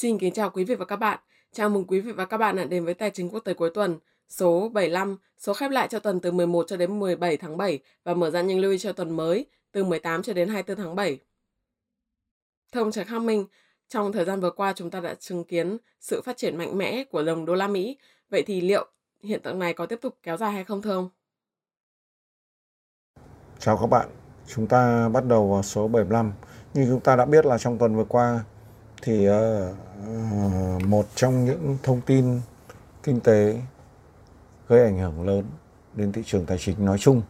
Xin kính chào quý vị và các bạn. Chào mừng quý vị và các bạn đã đến với Tài chính quốc tế cuối tuần số 75, số khép lại cho tuần từ 11 cho đến 17 tháng 7 và mở ra những lưu ý cho tuần mới từ 18 cho đến 24 tháng 7. Thưa ông Trần Khang Minh, trong thời gian vừa qua chúng ta đã chứng kiến sự phát triển mạnh mẽ của đồng đô la Mỹ. Vậy thì liệu hiện tượng này có tiếp tục kéo dài hay không thưa ông? Chào các bạn, chúng ta bắt đầu vào số 75. Như chúng ta đã biết là trong tuần vừa qua thì uh, một trong những thông tin kinh tế gây ảnh hưởng lớn đến thị trường tài chính nói chung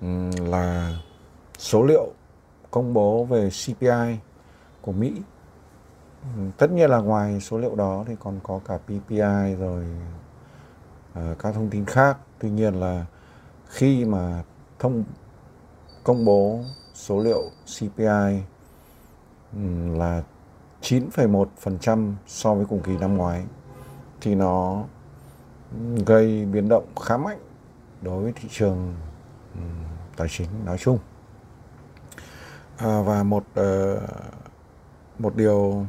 um, là số liệu công bố về CPI của Mỹ. Um, tất nhiên là ngoài số liệu đó thì còn có cả PPI rồi uh, các thông tin khác. Tuy nhiên là khi mà thông công bố số liệu CPI là 9,1% so với cùng kỳ năm ngoái thì nó gây biến động khá mạnh đối với thị trường tài chính nói chung. À, và một uh, một điều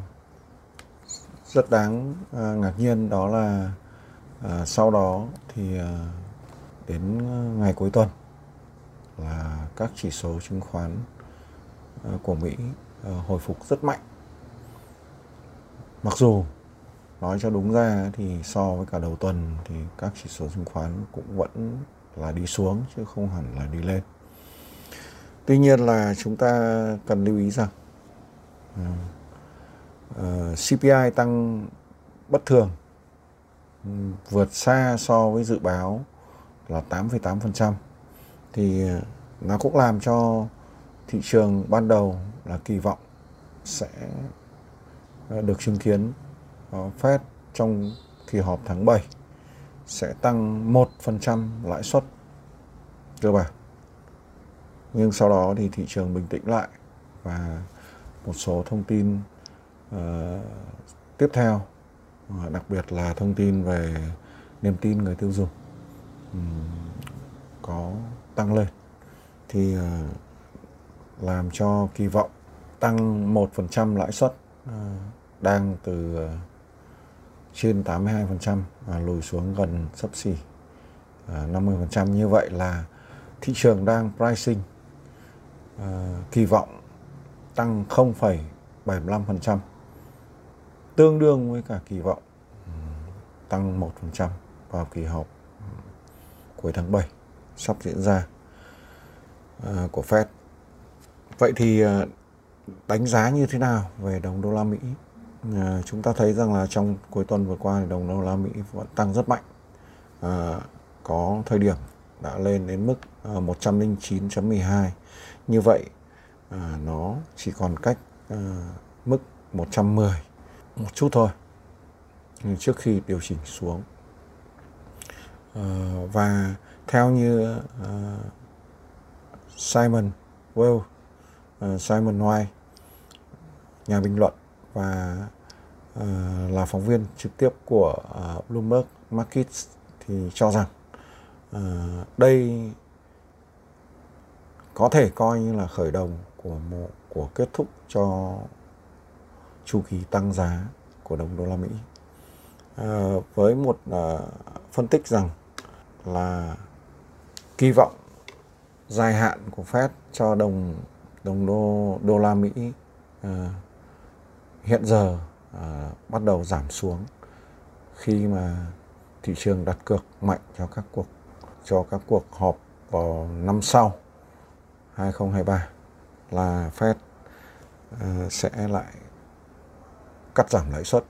rất đáng uh, ngạc nhiên đó là uh, sau đó thì uh, đến ngày cuối tuần là các chỉ số chứng khoán uh, của Mỹ uh, hồi phục rất mạnh mặc dù nói cho đúng ra thì so với cả đầu tuần thì các chỉ số chứng khoán cũng vẫn là đi xuống chứ không hẳn là đi lên. Tuy nhiên là chúng ta cần lưu ý rằng ừ, ờ, uh, CPI tăng bất thường ừ, vượt xa so với dự báo là 8,8% thì ờ, nó cũng làm cho thị trường ban đầu là kỳ vọng sẽ Ờ, được chứng kiến ờ, Fed trong kỳ họp tháng 7 sẽ tăng 1% lãi suất cơ bản. Nhưng sau đó thì thị trường bình tĩnh lại và một số thông tin uh, tiếp theo uh, đặc biệt là thông tin về niềm tin người tiêu dùng um, có tăng lên thì uh, làm cho kỳ vọng tăng 1% lãi suất uh, đang từ ờ, trên 82% và lùi xuống gần sấp xỉ ờ, 50% như vậy là thị trường đang pricing ờ, kỳ vọng tăng 0,75% tương đương với cả kỳ vọng ừ, tăng 1% vào kỳ họp ừ, cuối tháng 7 sắp diễn ra của Fed. Vậy thì đánh giá như thế nào về đồng đô la Mỹ à, chúng ta thấy rằng là trong cuối tuần vừa qua thì đồng đô la Mỹ vẫn tăng rất mạnh. À, có thời điểm đã lên đến mức ờ, à, 109.12 như vậy à, nó chỉ còn cách à, mức 110 một chút thôi trước khi điều chỉnh xuống. À, và theo như à, Simon Well uh, Simon White nhà bình luận và uh, là phóng viên trực tiếp của uh, Bloomberg Markets thì cho rằng uh, đây có thể coi như là khởi đầu của một của kết thúc cho chu kỳ tăng giá của đồng đô la Mỹ. À, với một à, phân tích rằng là kỳ vọng dài hạn của Fed cho đồng đồng đô đô la Mỹ à, hiện giờ à, bắt đầu giảm xuống khi mà thị trường đặt cược mạnh cho các cuộc cho các cuộc họp vào năm sau 2023 là Fed à, sẽ lại cắt giảm lãi suất.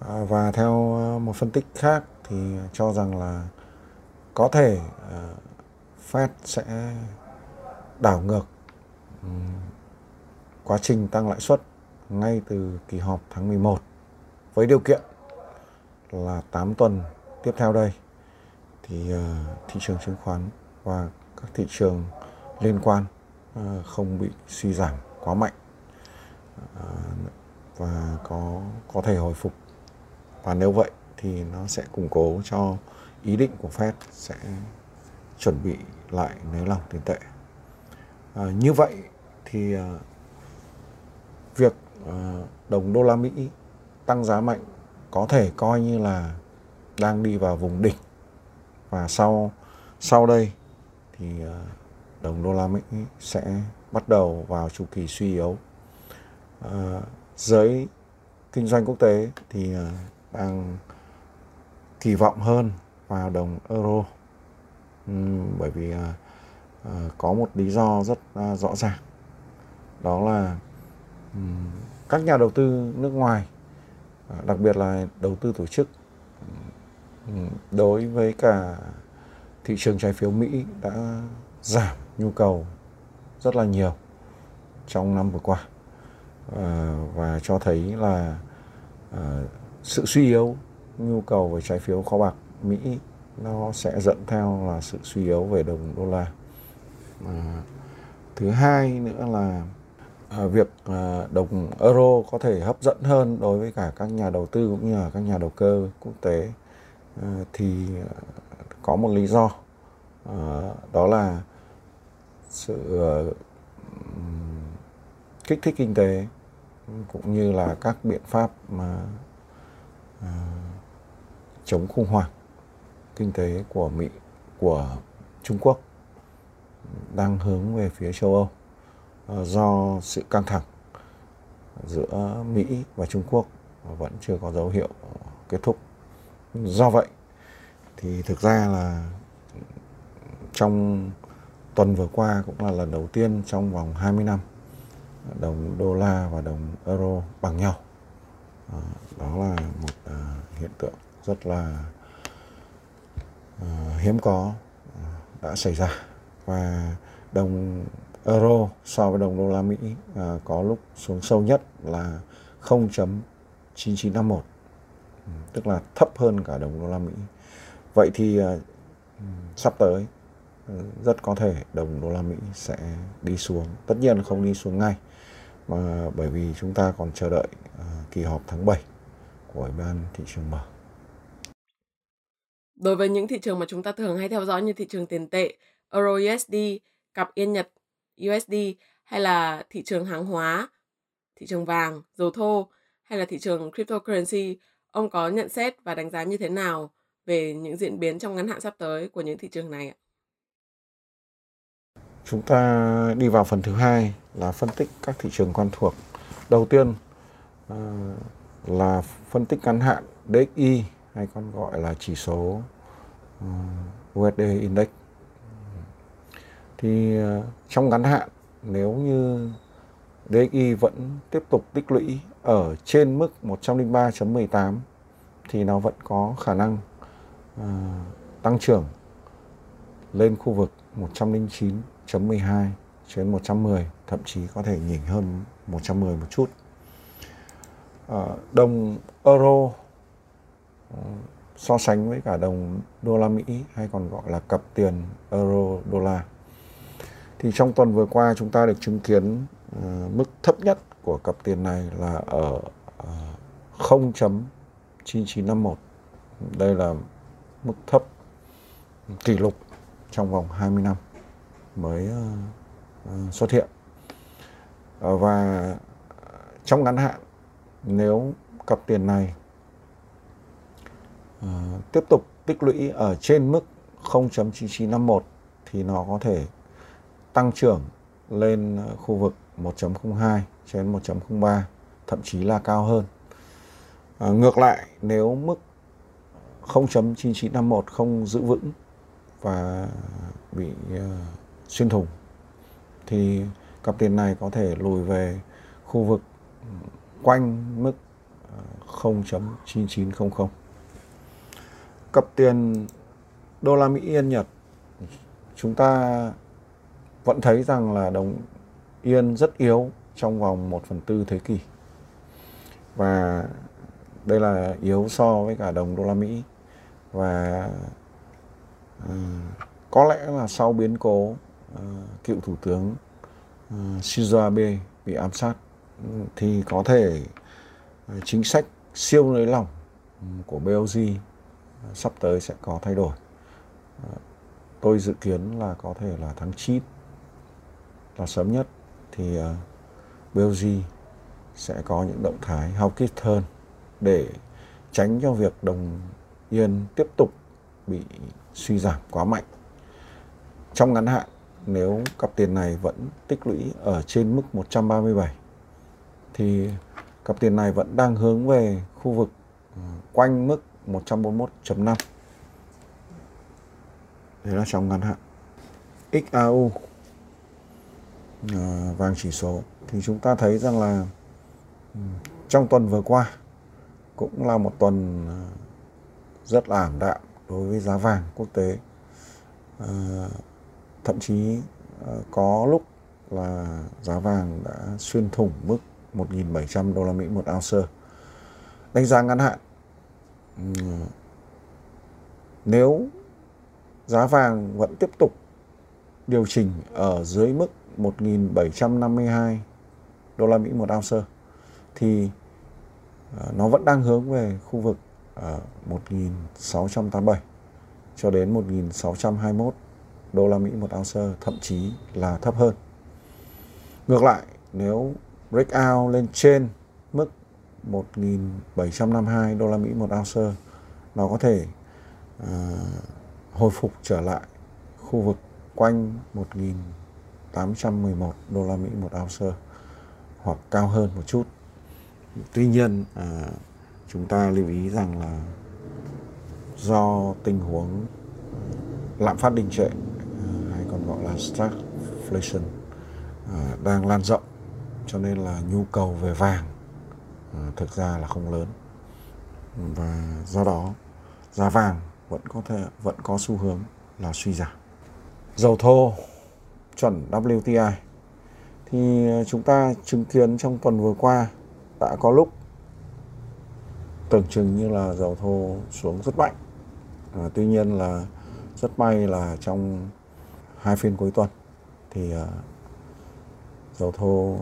À, và theo một phân tích khác thì cho rằng là có thể à, Fed sẽ đảo ngược quá trình tăng lãi suất ngay từ kỳ họp tháng 11 với điều kiện là 8 tuần tiếp theo đây thì ờ, thị trường chứng khoán và các thị trường liên quan ờ, không bị suy giảm quá mạnh ờ, và có có thể hồi phục và nếu vậy thì nó sẽ củng cố cho ý định của Fed sẽ chuẩn bị lại nới lỏng tiền tệ. À, như vậy thì uh, việc ờ, đồng đô la Mỹ tăng giá mạnh có thể coi như là đang đi vào vùng đỉnh. Và sau sau đây thì ờ, đồng đô la Mỹ sẽ bắt đầu vào chu kỳ suy yếu. À, giới kinh doanh quốc tế thì đang kỳ vọng hơn vào đồng euro. Ừ, bởi vì à, có một lý do rất à, rõ ràng. Đó là các nhà đầu tư nước ngoài à, đặc biệt là đầu tư tổ chức đối với cả thị trường trái phiếu Mỹ đã giảm nhu cầu rất là nhiều trong năm vừa qua ờ, và cho thấy là ờ, sự suy yếu nhu cầu về trái phiếu kho bạc Mỹ nó sẽ dẫn theo là sự suy yếu về đồng đô la. À, thứ hai nữa là À, việc à, đồng euro có thể hấp dẫn hơn đối với cả các nhà đầu tư cũng như là các nhà đầu cơ quốc tế. À, thì có một lý do đó là sự kích thích kinh tế cũng như là các biện pháp mà chống khủng hoảng kinh tế của Mỹ, của Trung Quốc đang hướng về phía châu Âu. Ờ, do sự căng thẳng giữa Mỹ và Trung Quốc vẫn chưa có dấu hiệu kết thúc. Do vậy thì thực ra là trong tuần vừa qua cũng là lần đầu tiên trong vòng 20 năm, đồng đô la và đồng euro bằng nhau. Ờ, đó là một ờ, hiện tượng rất là hiếm có đã xảy ra và đồng euro so với đồng đô la Mỹ à, có lúc xuống sâu nhất là 0.9951 ừ, tức là thấp hơn cả đồng đô la Mỹ. Vậy thì à, sắp tới ừ, rất có thể đồng đô la Mỹ sẽ đi xuống. Tất nhiên không đi xuống ngay mà bởi vì chúng ta còn chờ đợi à, kỳ họp tháng 7 của Ủy ban thị trường mở. Đối với những thị trường mà chúng ta thường hay theo dõi như thị trường tiền tệ, Euro USD, cặp Yên Nhật USD hay là thị trường hàng hóa, thị trường vàng, dầu thô hay là thị trường cryptocurrency, ông có nhận xét và đánh giá như thế nào về những diễn biến trong ngắn hạn sắp tới của những thị trường này ạ? Chúng ta đi vào phần thứ hai là phân tích các thị trường quen thuộc. Đầu tiên ờ, là phân tích ngắn hạn DXY hay còn gọi là chỉ số ờ, USD Index. Thì ờ, trong ngắn hạn nếu như DXY vẫn tiếp tục tích lũy ở trên mức 103.18 thì nó vẫn có khả năng uh, tăng trưởng lên khu vực 109.12 trên 110 thậm chí có thể nhỉnh hơn 110 một chút. Uh, đồng euro uh, so sánh với cả đồng đô la Mỹ hay còn gọi là cặp tiền euro đô la thì trong tuần vừa qua chúng ta được chứng kiến uh, mức thấp nhất của cặp tiền này là ở ờ, uh, 0.9951 đây là mức thấp kỷ lục trong vòng 20 năm mới uh, ờ, xuất hiện. Uh, và trong ngắn hạn nếu cặp tiền này uh, tiếp tục tích lũy ở trên mức 0.9951 thì nó có thể tăng trưởng lên khu vực 1.02 trên 1.03 thậm chí là cao hơn. À, ngược lại nếu mức 0.9951 không giữ vững và bị uh, xuyên thủng thì cặp tiền này có thể lùi về khu vực quanh mức à, 0.9900. Cặp tiền đô la Mỹ Yên Nhật chúng ta vẫn thấy rằng là đồng yên rất yếu trong vòng 1 phần tư thế kỷ. Và đây là yếu so với cả đồng đô la Mỹ và uh, có lẽ là sau biến cố uh, cựu thủ tướng ờ, uh, Shinzo Abe bị ám sát thì có thể chính sách siêu nới lỏng của BOJ sắp tới sẽ có thay đổi. Tôi dự kiến là có thể là tháng 9 và sớm nhất thì ờ, uh, BOJ sẽ có những động thái hawkish hơn để tránh cho việc đồng yên tiếp tục bị suy giảm quá mạnh. Trong ngắn hạn, nếu cặp tiền này vẫn tích lũy ở trên mức 137 thì cặp tiền này vẫn đang hướng về khu vực ờ, quanh mức 141.5. Đấy là trong ngắn hạn. XAU Ờ, vàng chỉ số. Thì chúng ta thấy rằng là ừ, trong tuần vừa qua cũng là một tuần ờ, rất là ảm đạm đối với giá vàng quốc tế. À, thậm chí à, có lúc là giá vàng đã xuyên thủng mức 1.700 đô la Mỹ một ounce. Đánh giá ngắn hạn ừ, nếu giá vàng vẫn tiếp tục điều chỉnh ở dưới mức 1.752 đô la Mỹ một ounce thì ờ, nó vẫn đang hướng về khu vực ờ, 1.687 cho đến 1.621 đô la Mỹ một ounce, thậm chí là thấp hơn. Ngược lại, nếu breakout lên trên mức 1.752 đô la Mỹ một ounce, nó có thể uh, hồi phục trở lại khu vực quanh 1.811 đô la Mỹ một ounce hoặc cao hơn một chút. Tuy nhiên, à, chúng ta lưu ý rằng là do tình huống lạm phát đình trệ à, hay còn gọi là stagflation à, đang lan rộng cho nên là nhu cầu về vàng à, thực ra là không lớn và do đó giá vàng vẫn có thể vẫn có xu hướng là suy giảm dầu thô chuẩn WTI thì ờ, chúng ta chứng kiến trong tuần vừa qua đã có lúc tưởng chừng như là dầu thô xuống rất mạnh à, tuy nhiên là rất may là trong hai phiên cuối tuần thì à, dầu thô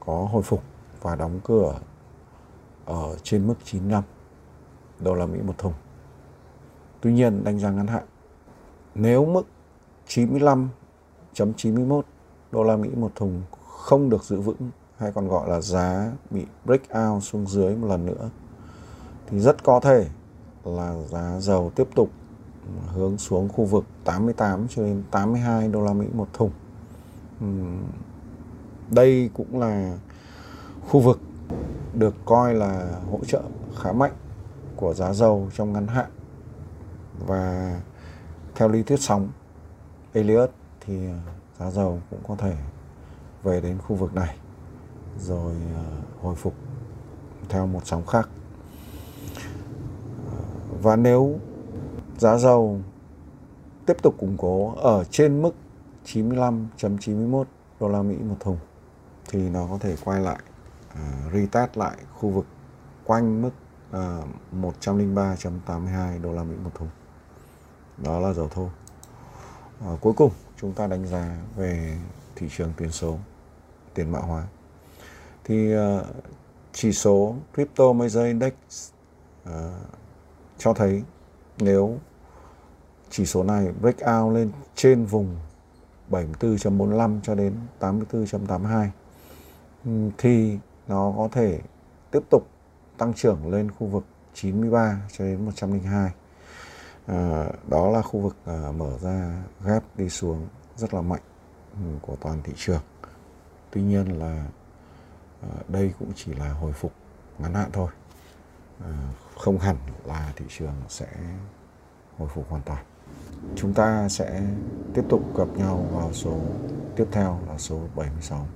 có hồi phục và đóng cửa ở trên mức 95 đô la Mỹ một thùng. Tuy nhiên đánh giá ngắn hạn nếu mức 95.91 đô la Mỹ một thùng không được giữ vững, hay còn gọi là giá bị break out xuống dưới một lần nữa, thì rất có thể là giá dầu tiếp tục hướng xuống khu vực 88 cho đến 82 đô la Mỹ một thùng. Đây cũng là khu vực được coi là hỗ trợ khá mạnh của giá dầu trong ngắn hạn và theo lý thuyết sóng Elliott thì ờ, giá dầu cũng có thể về đến khu vực này rồi ờ, hồi phục theo một sóng khác ờ, và nếu giá dầu tiếp tục củng cố ở trên mức 95.91 đô la Mỹ một thùng thì nó có thể quay lại uh, retest lại khu vực quanh mức uh, 103.82 đô la Mỹ một thùng. Đó là dầu thô à, cuối cùng chúng ta đánh giá về thị trường tiền số, tiền mã hóa. Thì uh, chỉ số Crypto Major Index uh, cho thấy nếu chỉ số này break out lên trên vùng 74.45 cho đến 84.82 thì nó có thể tiếp tục tăng trưởng lên khu vực 93 cho đến 102. À, đó là khu vực à, mở ra gap đi xuống rất là mạnh ừ, của toàn thị trường. Tuy nhiên là à, đây cũng chỉ là hồi phục ngắn hạn thôi. À, không hẳn là thị trường sẽ hồi phục hoàn toàn. Chúng ta sẽ tiếp tục gặp nhau vào số tiếp theo là số 76.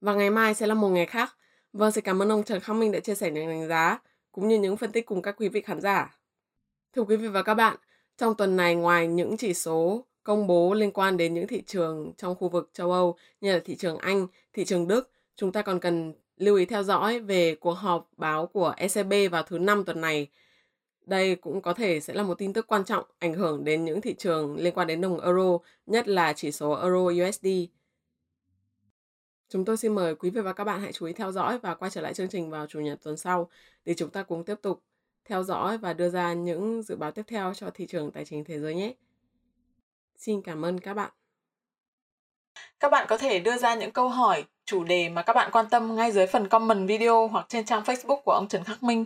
Và ngày mai sẽ là một ngày khác. Vâng, xin cảm ơn ông Trần Khắc Minh đã chia sẻ những đánh giá cũng như những phân tích cùng các quý vị khán giả. Thưa quý vị và các bạn, trong tuần này ngoài những chỉ số công bố liên quan đến những thị trường trong khu vực châu Âu như là thị trường Anh, thị trường Đức, chúng ta còn cần lưu ý theo dõi về cuộc họp báo của ECB vào thứ năm tuần này. Đây cũng có thể sẽ là một tin tức quan trọng ảnh hưởng đến những thị trường liên quan đến đồng euro, nhất là chỉ số euro USD. Chúng tôi xin mời quý vị và các bạn hãy chú ý theo dõi và quay trở lại chương trình vào chủ nhật tuần sau để chúng ta cùng tiếp tục theo dõi và đưa ra những dự báo tiếp theo cho thị trường tài chính thế giới nhé. Xin cảm ơn các bạn. Các bạn có thể đưa ra những câu hỏi chủ đề mà các bạn quan tâm ngay dưới phần comment video hoặc trên trang Facebook của ông Trần Khắc Minh.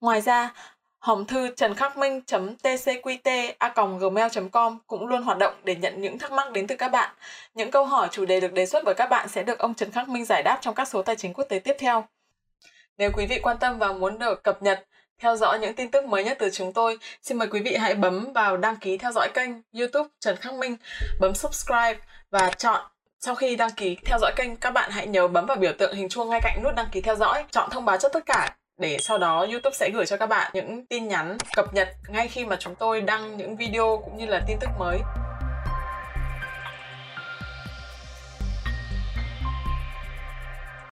Ngoài ra, hòm thư trần khắc minh tcqt a gmail com cũng luôn hoạt động để nhận những thắc mắc đến từ các bạn. Những câu hỏi chủ đề được đề xuất bởi các bạn sẽ được ông Trần Khắc Minh giải đáp trong các số tài chính quốc tế tiếp theo. Nếu quý vị quan tâm và muốn được cập nhật theo dõi những tin tức mới nhất từ chúng tôi, xin mời quý vị hãy bấm vào đăng ký theo dõi kênh YouTube Trần Khắc Minh, bấm subscribe và chọn sau khi đăng ký theo dõi kênh, các bạn hãy nhớ bấm vào biểu tượng hình chuông ngay cạnh nút đăng ký theo dõi, chọn thông báo cho tất cả để sau đó YouTube sẽ gửi cho các bạn những tin nhắn cập nhật ngay khi mà chúng tôi đăng những video cũng như là tin tức mới.